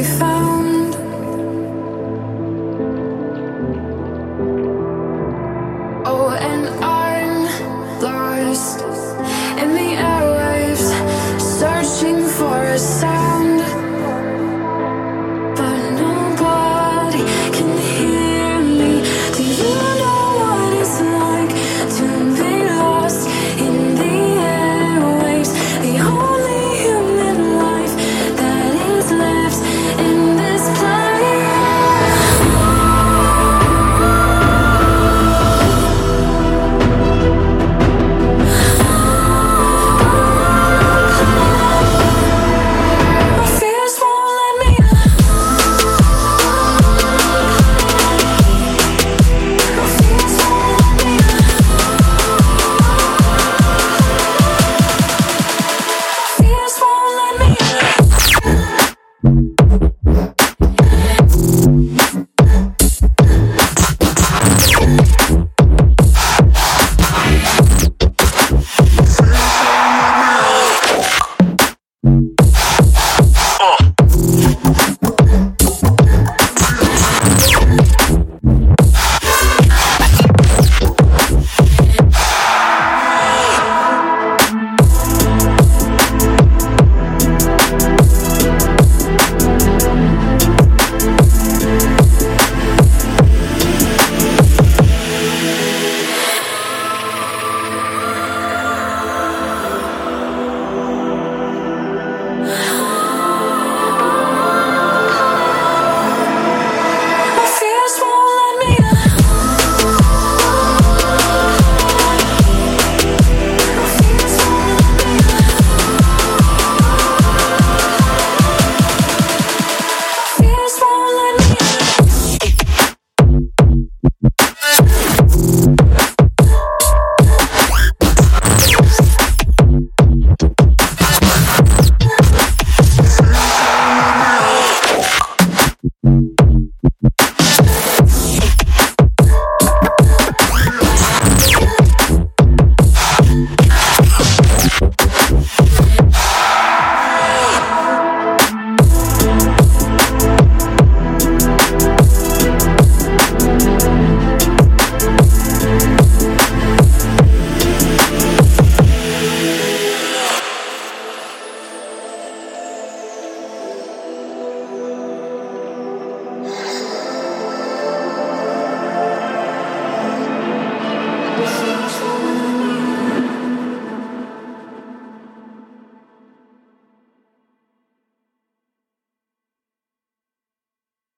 be found. Oh, and I'm lost in the arrow.